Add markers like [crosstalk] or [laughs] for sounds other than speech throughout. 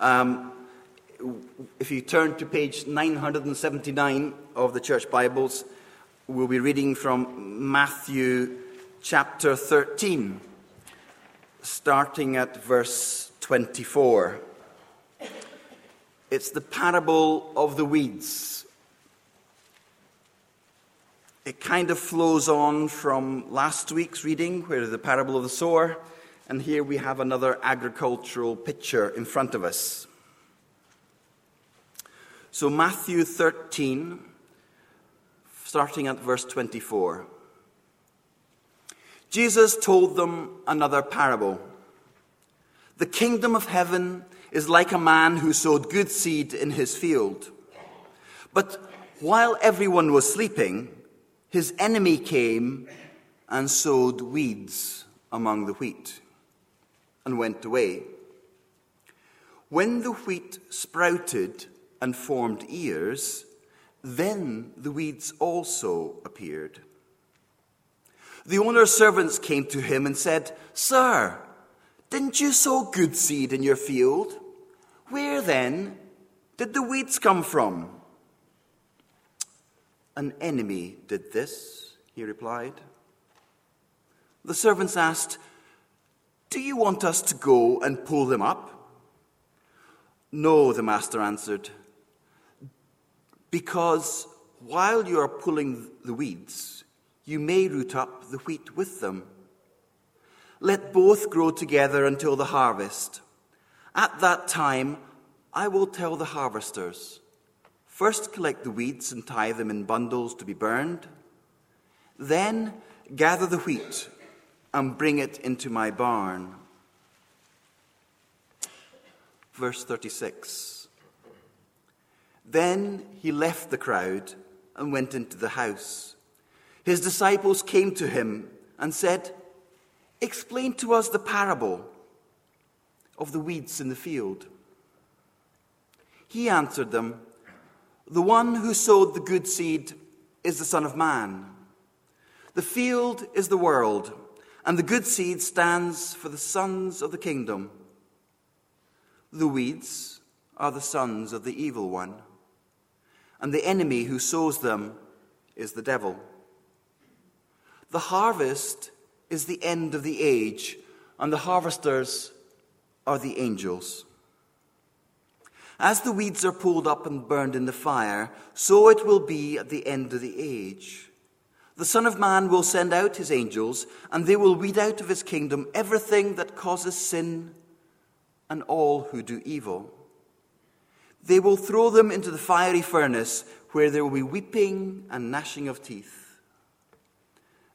Um, if you turn to page 979 of the Church Bibles, we'll be reading from Matthew chapter 13, starting at verse 24. It's the parable of the weeds. It kind of flows on from last week's reading, where the parable of the sower, and here we have another agricultural picture in front of us. So, Matthew 13, starting at verse 24. Jesus told them another parable. The kingdom of heaven is like a man who sowed good seed in his field. But while everyone was sleeping, his enemy came and sowed weeds among the wheat and went away. When the wheat sprouted and formed ears, then the weeds also appeared. The owner's servants came to him and said, Sir, didn't you sow good seed in your field? Where then did the weeds come from? An enemy did this, he replied. The servants asked, Do you want us to go and pull them up? No, the master answered, because while you are pulling the weeds, you may root up the wheat with them. Let both grow together until the harvest. At that time, I will tell the harvesters first collect the weeds and tie them in bundles to be burned, then gather the wheat and bring it into my barn. Verse 36 Then he left the crowd and went into the house. His disciples came to him and said, Explain to us the parable of the weeds in the field. He answered them, The one who sowed the good seed is the Son of Man. The field is the world, and the good seed stands for the sons of the kingdom. The weeds are the sons of the evil one, and the enemy who sows them is the devil. The harvest is the end of the age, and the harvesters are the angels. As the weeds are pulled up and burned in the fire, so it will be at the end of the age. The Son of Man will send out his angels, and they will weed out of his kingdom everything that causes sin and all who do evil. They will throw them into the fiery furnace, where there will be weeping and gnashing of teeth.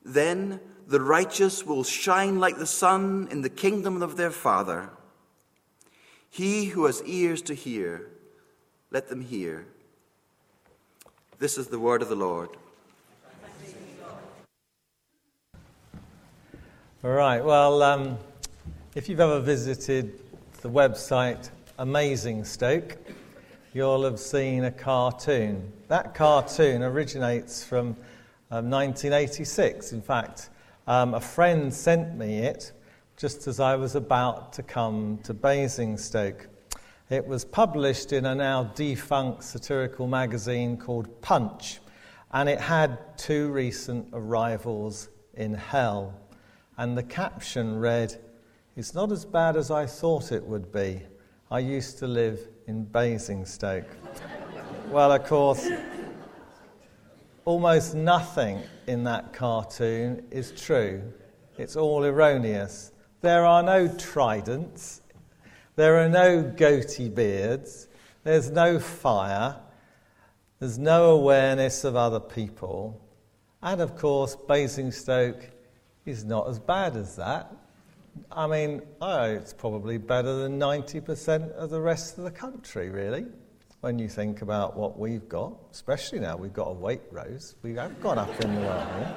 Then the righteous will shine like the sun in the kingdom of their Father. He who has ears to hear, let them hear. This is the word of the Lord. All right, well, um, if you've ever visited the website Amazing Stoke, you'll have seen a cartoon. That cartoon originates from um, 1986. In fact, um, a friend sent me it just as I was about to come to Basingstoke. It was published in a now defunct satirical magazine called Punch, and it had two recent arrivals in hell. And the caption read, It's not as bad as I thought it would be. I used to live in Basingstoke. [laughs] well, of course, almost nothing in that cartoon is true. It's all erroneous. There are no tridents. There are no goatee beards. There's no fire. There's no awareness of other people. And of course, Basingstoke is not as bad as that. I mean, oh, it's probably better than 90% of the rest of the country, really, when you think about what we've got, especially now we've got a Waitrose. We have gone up in the world.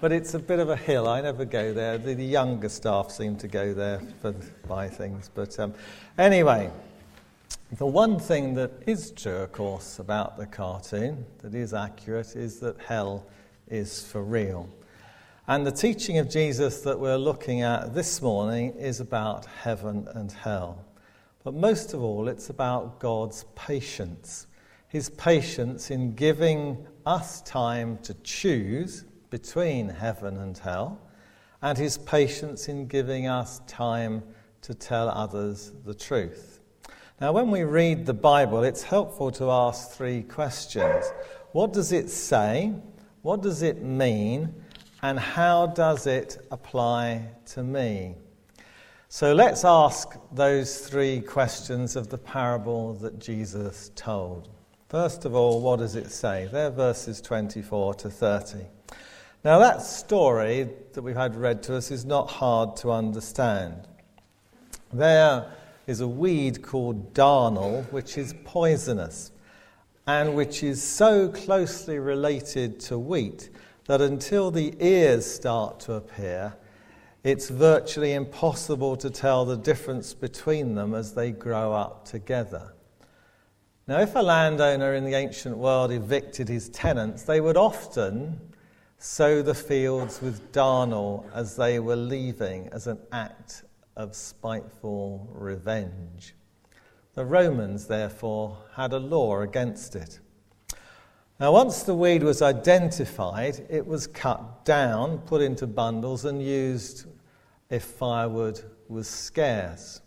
But it's a bit of a hill. I never go there. The, the younger staff seem to go there for buy things. But um, anyway, the one thing that is true, of course, about the cartoon that is accurate is that hell is for real. And the teaching of Jesus that we're looking at this morning is about heaven and hell. But most of all, it's about God's patience. His patience in giving us time to choose between heaven and hell, and his patience in giving us time to tell others the truth. Now, when we read the Bible, it's helpful to ask three questions What does it say? What does it mean? And how does it apply to me? So let's ask those three questions of the parable that Jesus told. First of all, what does it say? They're verses 24 to 30. Now, that story that we've had read to us is not hard to understand. There is a weed called darnel, which is poisonous and which is so closely related to wheat that until the ears start to appear, it's virtually impossible to tell the difference between them as they grow up together. Now, if a landowner in the ancient world evicted his tenants, they would often sow the fields with darnel as they were leaving as an act of spiteful revenge. The Romans, therefore, had a law against it. Now, once the weed was identified, it was cut down, put into bundles, and used if firewood was scarce.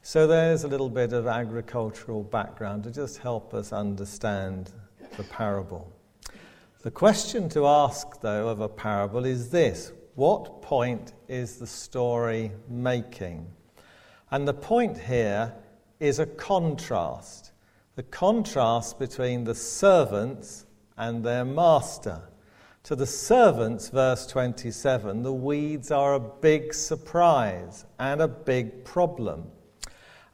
So there's a little bit of agricultural background to just help us understand the parable. The question to ask, though, of a parable is this What point is the story making? And the point here is a contrast the contrast between the servants and their master. To the servants, verse 27, the weeds are a big surprise and a big problem.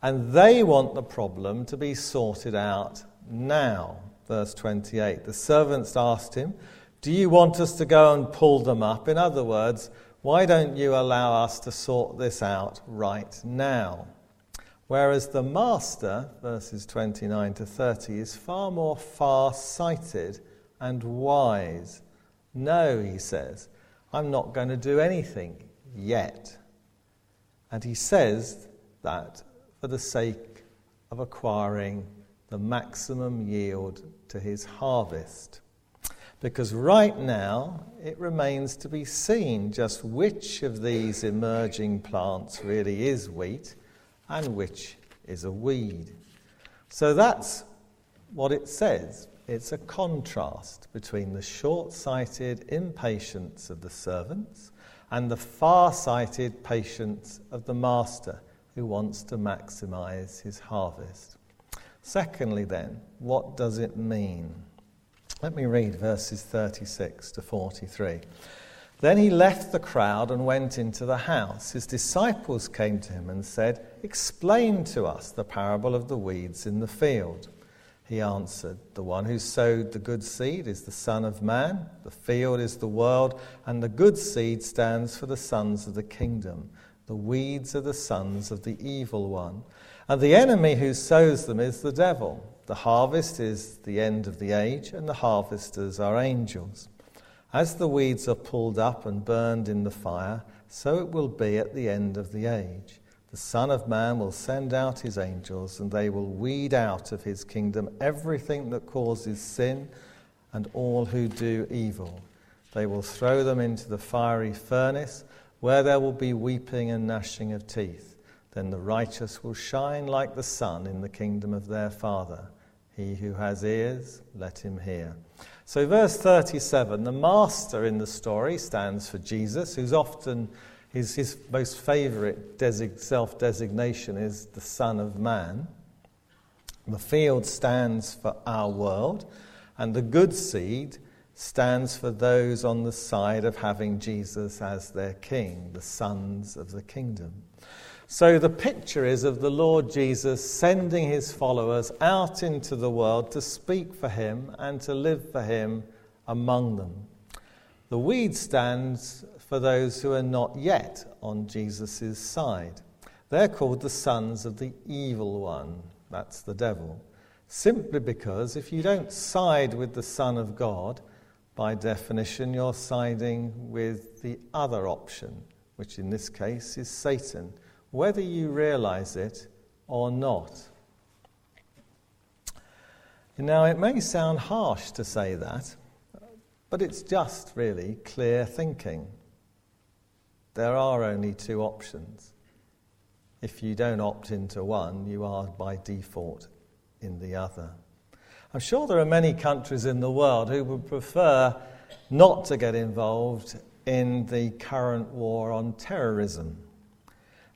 And they want the problem to be sorted out now. Verse 28. The servants asked him, Do you want us to go and pull them up? In other words, why don't you allow us to sort this out right now? Whereas the master, verses 29 to 30, is far more far sighted and wise no, he says, I'm not going to do anything yet. And he says that for the sake of acquiring the maximum yield to his harvest. Because right now, it remains to be seen just which of these emerging plants really is wheat and which is a weed. So that's what it says. It's a contrast between the short sighted impatience of the servants and the far sighted patience of the master who wants to maximize his harvest. Secondly, then, what does it mean? Let me read verses 36 to 43. Then he left the crowd and went into the house. His disciples came to him and said, Explain to us the parable of the weeds in the field. He answered, The one who sowed the good seed is the Son of Man, the field is the world, and the good seed stands for the sons of the kingdom. The weeds are the sons of the evil one. And the enemy who sows them is the devil. The harvest is the end of the age, and the harvesters are angels. As the weeds are pulled up and burned in the fire, so it will be at the end of the age. The Son of Man will send out his angels, and they will weed out of his kingdom everything that causes sin and all who do evil. They will throw them into the fiery furnace, where there will be weeping and gnashing of teeth. Then the righteous will shine like the sun in the kingdom of their Father. He who has ears, let him hear. So, verse 37 the master in the story stands for Jesus, who's often his, his most favorite desig- self designation is the Son of Man. The field stands for our world, and the good seed stands for those on the side of having Jesus as their king, the sons of the kingdom. So the picture is of the Lord Jesus sending his followers out into the world to speak for him and to live for him among them. The weed stands for those who are not yet on Jesus' side. They're called the sons of the evil one. That's the devil. Simply because if you don't side with the Son of God, by definition, you're siding with the other option, which in this case is Satan, whether you realize it or not. Now, it may sound harsh to say that, but it's just really clear thinking. There are only two options. If you don't opt into one, you are by default in the other. I'm sure there are many countries in the world who would prefer not to get involved in the current war on terrorism.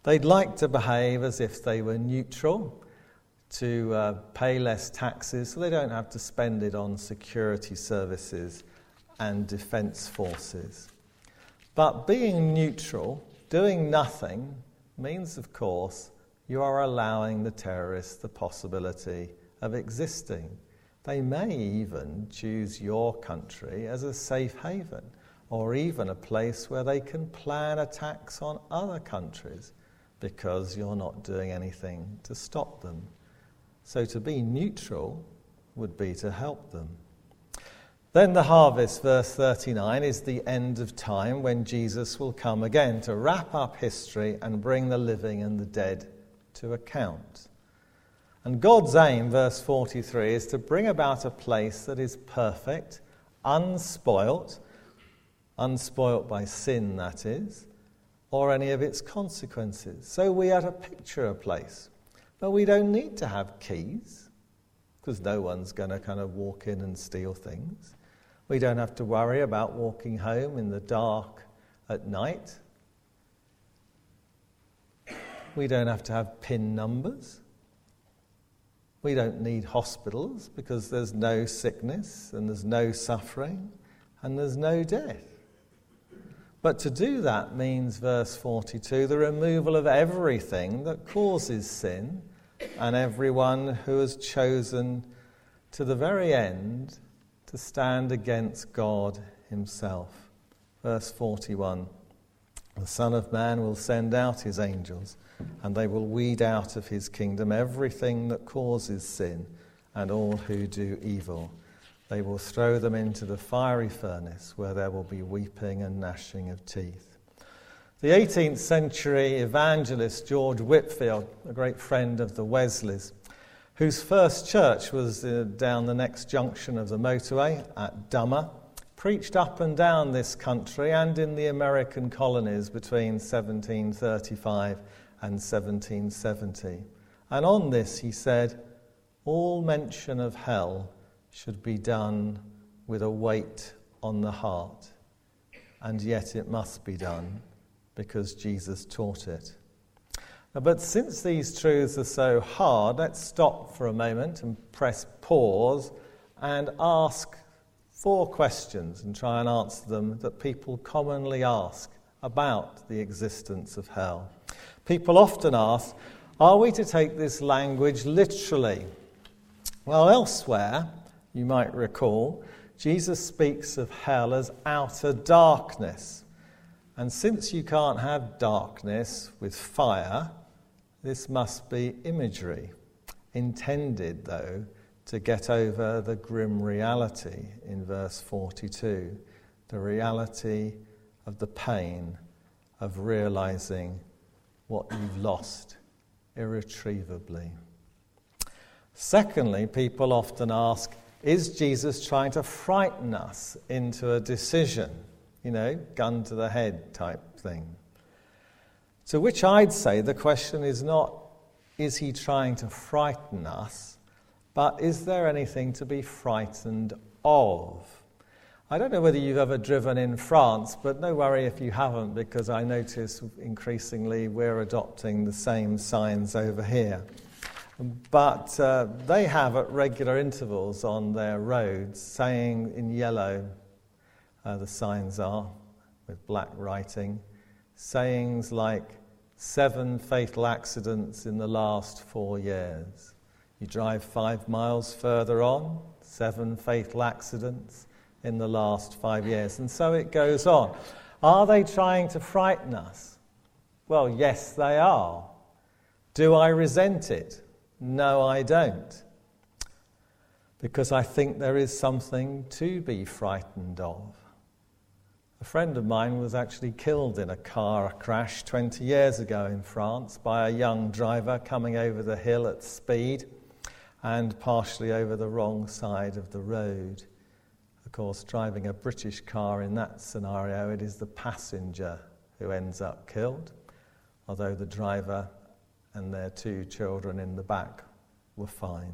They'd like to behave as if they were neutral, to uh, pay less taxes so they don't have to spend it on security services and defence forces. But being neutral, doing nothing, means, of course, you are allowing the terrorists the possibility of existing. They may even choose your country as a safe haven or even a place where they can plan attacks on other countries because you're not doing anything to stop them. So to be neutral would be to help them. Then the harvest, verse 39, is the end of time when Jesus will come again to wrap up history and bring the living and the dead to account. And God's aim, verse 43, is to bring about a place that is perfect, unspoilt, unspoilt by sin, that is, or any of its consequences. So we are to picture a place. But we don't need to have keys, because no one's going to kind of walk in and steal things. We don't have to worry about walking home in the dark at night. We don't have to have PIN numbers. We don't need hospitals because there's no sickness and there's no suffering and there's no death. But to do that means, verse 42, the removal of everything that causes sin and everyone who has chosen to the very end to stand against God Himself. Verse 41 The Son of Man will send out His angels, and they will weed out of His kingdom everything that causes sin and all who do evil. They will throw them into the fiery furnace where there will be weeping and gnashing of teeth. The 18th century evangelist George Whitefield, a great friend of the Wesleys, whose first church was uh, down the next junction of the motorway at Dummer, preached up and down this country and in the American colonies between 1735 and 1770. And on this he said, All mention of hell should be done with a weight on the heart, and yet it must be done because Jesus taught it. But since these truths are so hard, let's stop for a moment and press pause and ask four questions and try and answer them that people commonly ask about the existence of hell. People often ask, Are we to take this language literally? Well, elsewhere, you might recall, Jesus speaks of hell as outer darkness. And since you can't have darkness with fire, this must be imagery, intended, though, to get over the grim reality in verse 42 the reality of the pain of realizing what you've lost irretrievably. Secondly, people often ask, is Jesus trying to frighten us into a decision? You know, gun to the head type thing. To which I'd say the question is not, is he trying to frighten us, but is there anything to be frightened of? I don't know whether you've ever driven in France, but no worry if you haven't, because I notice increasingly we're adopting the same signs over here. But uh, they have at regular intervals on their roads saying in yellow, uh, the signs are, with black writing, sayings like seven fatal accidents in the last four years. You drive five miles further on, seven fatal accidents in the last five years. And so it goes on. Are they trying to frighten us? Well, yes, they are. Do I resent it? No, I don't. Because I think there is something to be frightened of. A friend of mine was actually killed in a car crash 20 years ago in France by a young driver coming over the hill at speed and partially over the wrong side of the road. Of course, driving a British car in that scenario, it is the passenger who ends up killed, although the driver and their two children in the back were fine.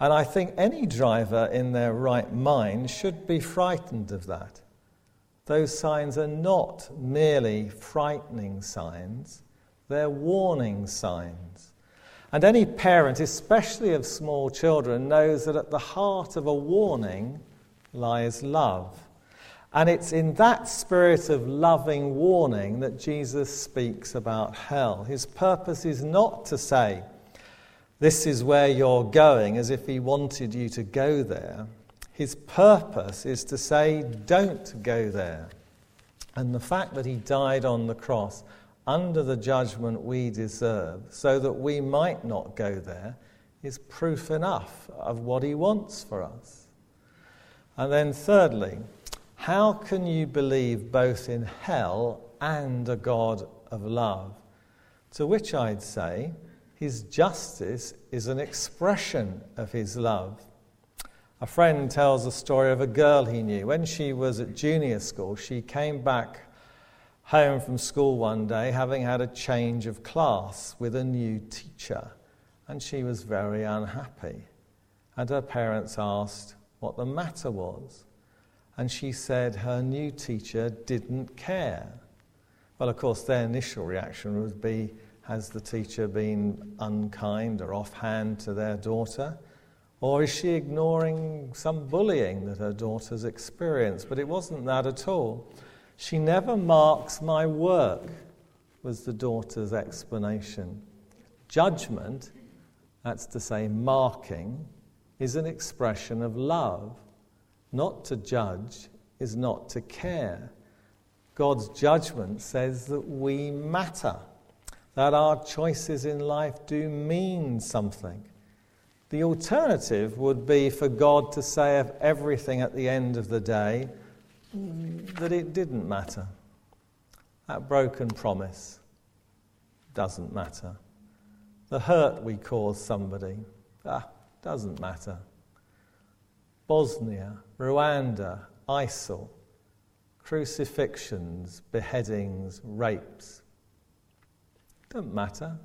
And I think any driver in their right mind should be frightened of that. Those signs are not merely frightening signs, they're warning signs. And any parent, especially of small children, knows that at the heart of a warning lies love. And it's in that spirit of loving warning that Jesus speaks about hell. His purpose is not to say, This is where you're going, as if he wanted you to go there. His purpose is to say, don't go there. And the fact that he died on the cross under the judgment we deserve, so that we might not go there, is proof enough of what he wants for us. And then, thirdly, how can you believe both in hell and a God of love? To which I'd say, his justice is an expression of his love. A friend tells a story of a girl he knew. When she was at junior school, she came back home from school one day having had a change of class with a new teacher, and she was very unhappy. And her parents asked what the matter was, and she said her new teacher didn't care. Well, of course, their initial reaction would be Has the teacher been unkind or offhand to their daughter? Or is she ignoring some bullying that her daughter's experienced? But it wasn't that at all. She never marks my work, was the daughter's explanation. Judgment, that's to say, marking, is an expression of love. Not to judge is not to care. God's judgment says that we matter, that our choices in life do mean something. The alternative would be for God to say of everything at the end of the day that it didn't matter. That broken promise doesn't matter. The hurt we cause somebody, ah, doesn't matter. Bosnia, Rwanda, ISIL, crucifixions, beheadings, rapes, don't matter.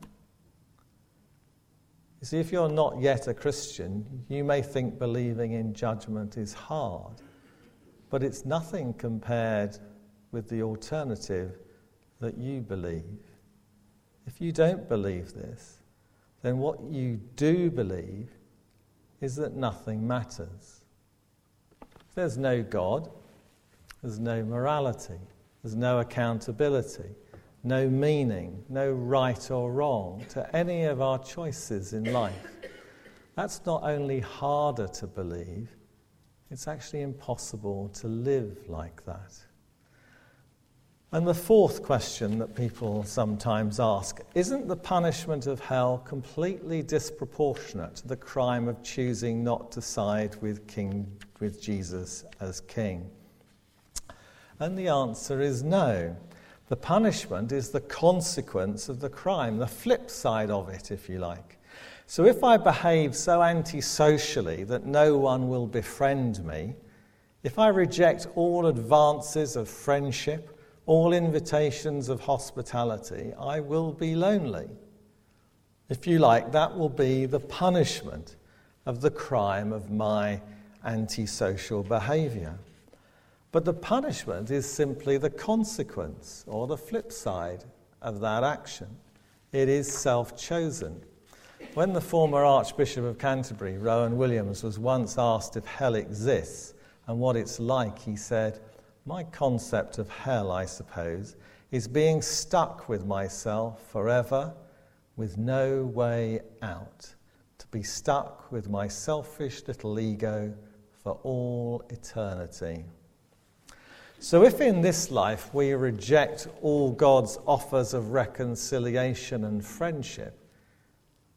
You see, if you're not yet a Christian, you may think believing in judgment is hard, but it's nothing compared with the alternative that you believe. If you don't believe this, then what you do believe is that nothing matters. There's no God, there's no morality, there's no accountability no meaning, no right or wrong to any of our choices in life. That's not only harder to believe, it's actually impossible to live like that. And the fourth question that people sometimes ask isn't the punishment of hell completely disproportionate to the crime of choosing not to side with, King, with Jesus as king? And the answer is no. The punishment is the consequence of the crime, the flip side of it, if you like. So if I behave so antisocially that no one will befriend me, if I reject all advances of friendship, all invitations of hospitality, I will be lonely. If you like, that will be the punishment of the crime of my antisocial behavior. But the punishment is simply the consequence or the flip side of that action. It is self chosen. When the former Archbishop of Canterbury, Rowan Williams, was once asked if hell exists and what it's like, he said, My concept of hell, I suppose, is being stuck with myself forever with no way out. To be stuck with my selfish little ego for all eternity. So, if in this life we reject all God's offers of reconciliation and friendship,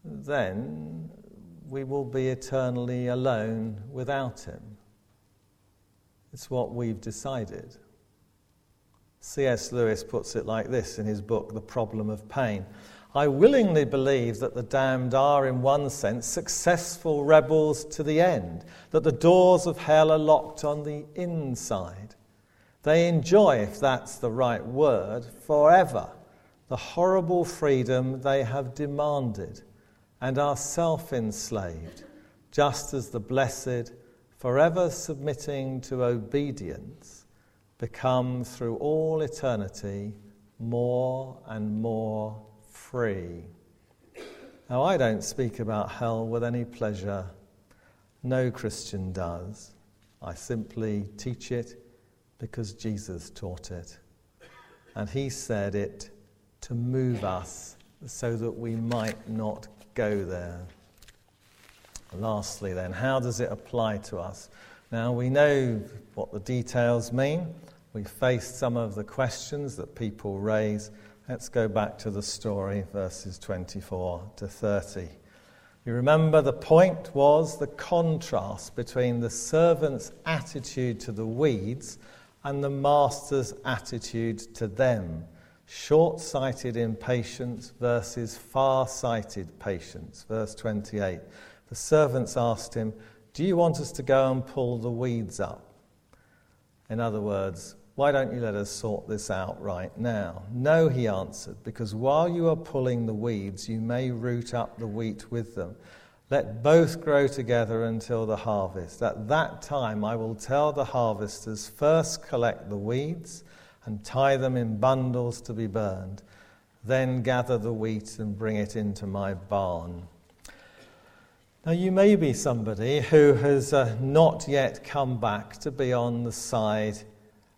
then we will be eternally alone without Him. It's what we've decided. C.S. Lewis puts it like this in his book, The Problem of Pain. I willingly believe that the damned are, in one sense, successful rebels to the end, that the doors of hell are locked on the inside. They enjoy, if that's the right word, forever the horrible freedom they have demanded and are self enslaved, just as the blessed, forever submitting to obedience, become through all eternity more and more free. Now, I don't speak about hell with any pleasure. No Christian does. I simply teach it because Jesus taught it. And he said it to move us so that we might not go there. Lastly, then, how does it apply to us? Now, we know what the details mean. We've faced some of the questions that people raise. Let's go back to the story, verses 24 to 30. You remember the point was the contrast between the servant's attitude to the weeds and the master's attitude to them. Short sighted impatience versus far sighted patience. Verse 28. The servants asked him, Do you want us to go and pull the weeds up? In other words, why don't you let us sort this out right now? No, he answered, because while you are pulling the weeds, you may root up the wheat with them. Let both grow together until the harvest. At that time, I will tell the harvesters first collect the weeds and tie them in bundles to be burned. Then gather the wheat and bring it into my barn. Now, you may be somebody who has uh, not yet come back to be on the side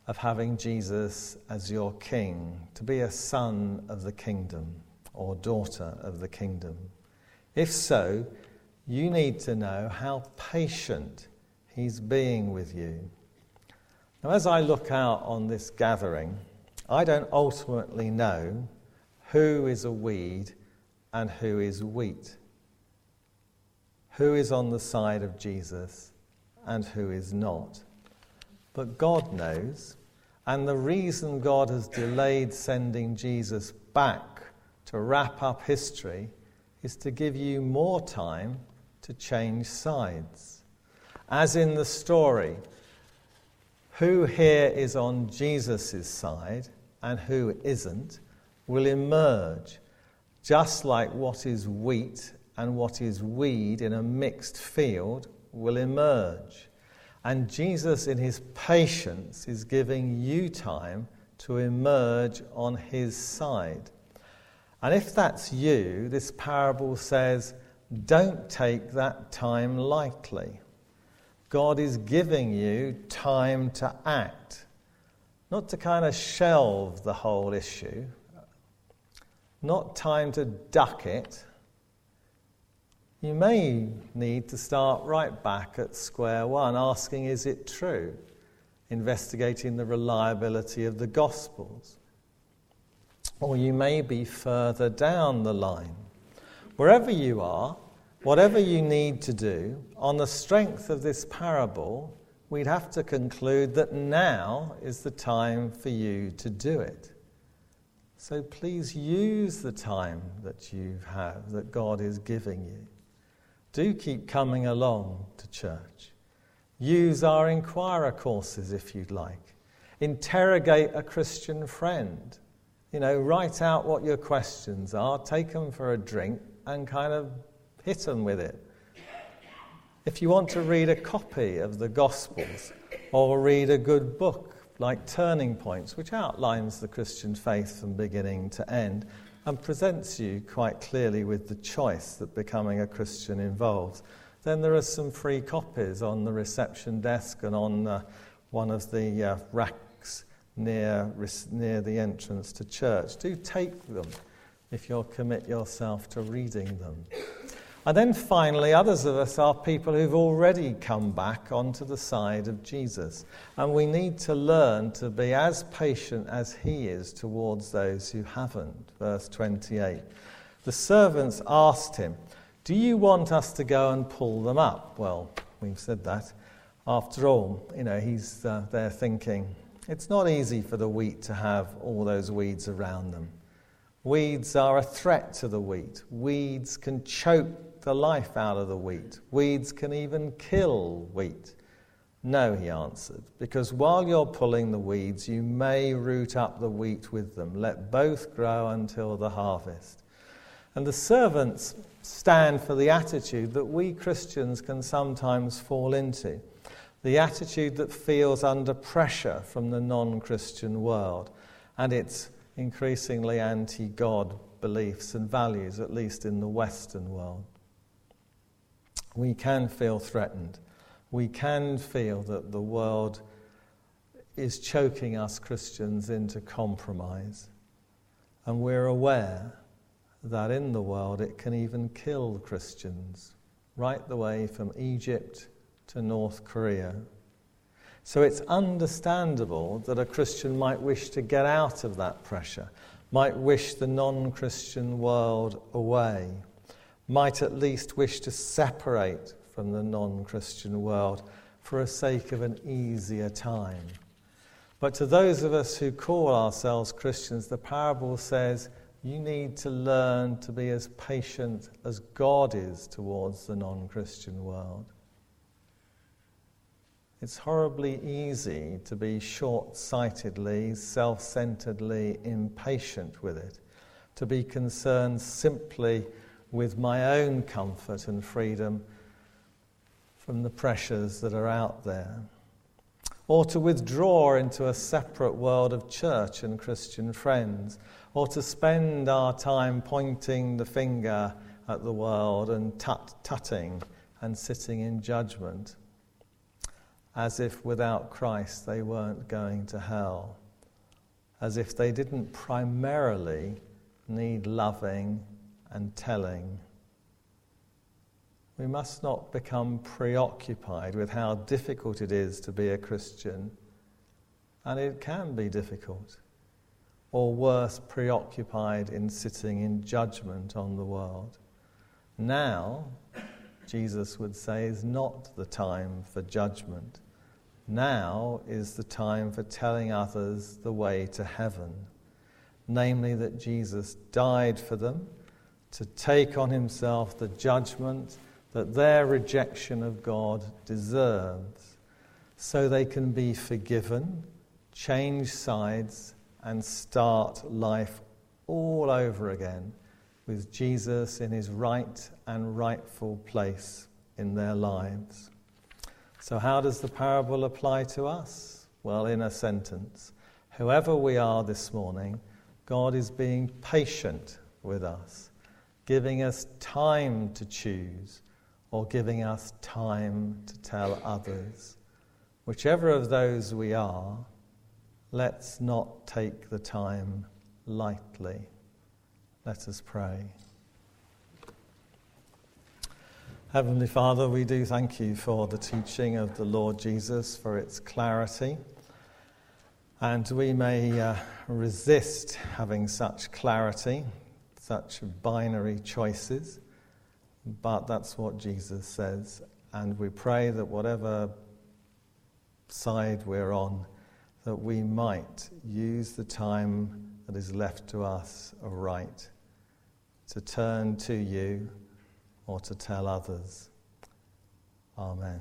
of having Jesus as your king, to be a son of the kingdom or daughter of the kingdom. If so, you need to know how patient he's being with you. Now, as I look out on this gathering, I don't ultimately know who is a weed and who is wheat, who is on the side of Jesus and who is not. But God knows. And the reason God has delayed sending Jesus back to wrap up history is to give you more time to change sides. As in the story, who here is on Jesus' side and who isn't will emerge, just like what is wheat and what is weed in a mixed field will emerge. And Jesus, in his patience, is giving you time to emerge on his side. And if that's you, this parable says, don't take that time lightly. God is giving you time to act, not to kind of shelve the whole issue, not time to duck it you may need to start right back at square one, asking, is it true? Investigating the reliability of the Gospels. Or you may be further down the line. Wherever you are, whatever you need to do, on the strength of this parable, we'd have to conclude that now is the time for you to do it. So please use the time that you have, that God is giving you. Do keep coming along to church. Use our inquirer courses if you'd like. Interrogate a Christian friend. You know, write out what your questions are, take them for a drink, and kind of hit them with it. If you want to read a copy of the Gospels or read a good book like Turning Points, which outlines the Christian faith from beginning to end, and presents you quite clearly with the choice that becoming a Christian involves, then there are some free copies on the reception desk and on uh, one of the uh, racks near, near the entrance to church. Do take them if you'll commit yourself to reading them. And then finally, others of us are people who've already come back onto the side of Jesus. And we need to learn to be as patient as he is towards those who haven't. Verse 28. The servants asked him, Do you want us to go and pull them up? Well, we've said that. After all, you know, he's uh, there thinking, It's not easy for the wheat to have all those weeds around them. Weeds are a threat to the wheat. Weeds can choke the life out of the wheat. Weeds can even kill wheat. No, he answered, because while you're pulling the weeds, you may root up the wheat with them. Let both grow until the harvest. And the servants stand for the attitude that we Christians can sometimes fall into the attitude that feels under pressure from the non Christian world. And it's increasingly anti God beliefs and values, at least in the Western world. We can feel threatened. We can feel that the world is choking us Christians into compromise. And we're aware that in the world it can even kill Christians, right the way from Egypt to North Korea. So it's understandable that a Christian might wish to get out of that pressure, might wish the non Christian world away, might at least wish to separate from the non Christian world for a sake of an easier time. But to those of us who call ourselves Christians, the parable says you need to learn to be as patient as God is towards the non Christian world. It's horribly easy to be short sightedly, self centeredly impatient with it, to be concerned simply with my own comfort and freedom from the pressures that are out there, or to withdraw into a separate world of church and Christian friends, or to spend our time pointing the finger at the world and tut tutting and sitting in judgment as if without Christ they weren't going to hell, as if they didn't primarily need loving and telling. We must not become preoccupied with how difficult it is to be a Christian, and it can be difficult, or worse, preoccupied in sitting in judgment on the world. Now, Jesus would say, is not the time for judgment. Now is the time for telling others the way to heaven, namely that Jesus died for them to take on himself the judgment that their rejection of God deserves, so they can be forgiven, change sides, and start life all over again with Jesus in his right and rightful place in their lives. So, how does the parable apply to us? Well, in a sentence whoever we are this morning, God is being patient with us, giving us time to choose or giving us time to tell others. Whichever of those we are, let's not take the time lightly. Let us pray. Heavenly Father, we do thank you for the teaching of the Lord Jesus, for its clarity. And we may uh, resist having such clarity, such binary choices, but that's what Jesus says. And we pray that whatever side we're on, that we might use the time that is left to us aright to turn to you or to tell others. Amen.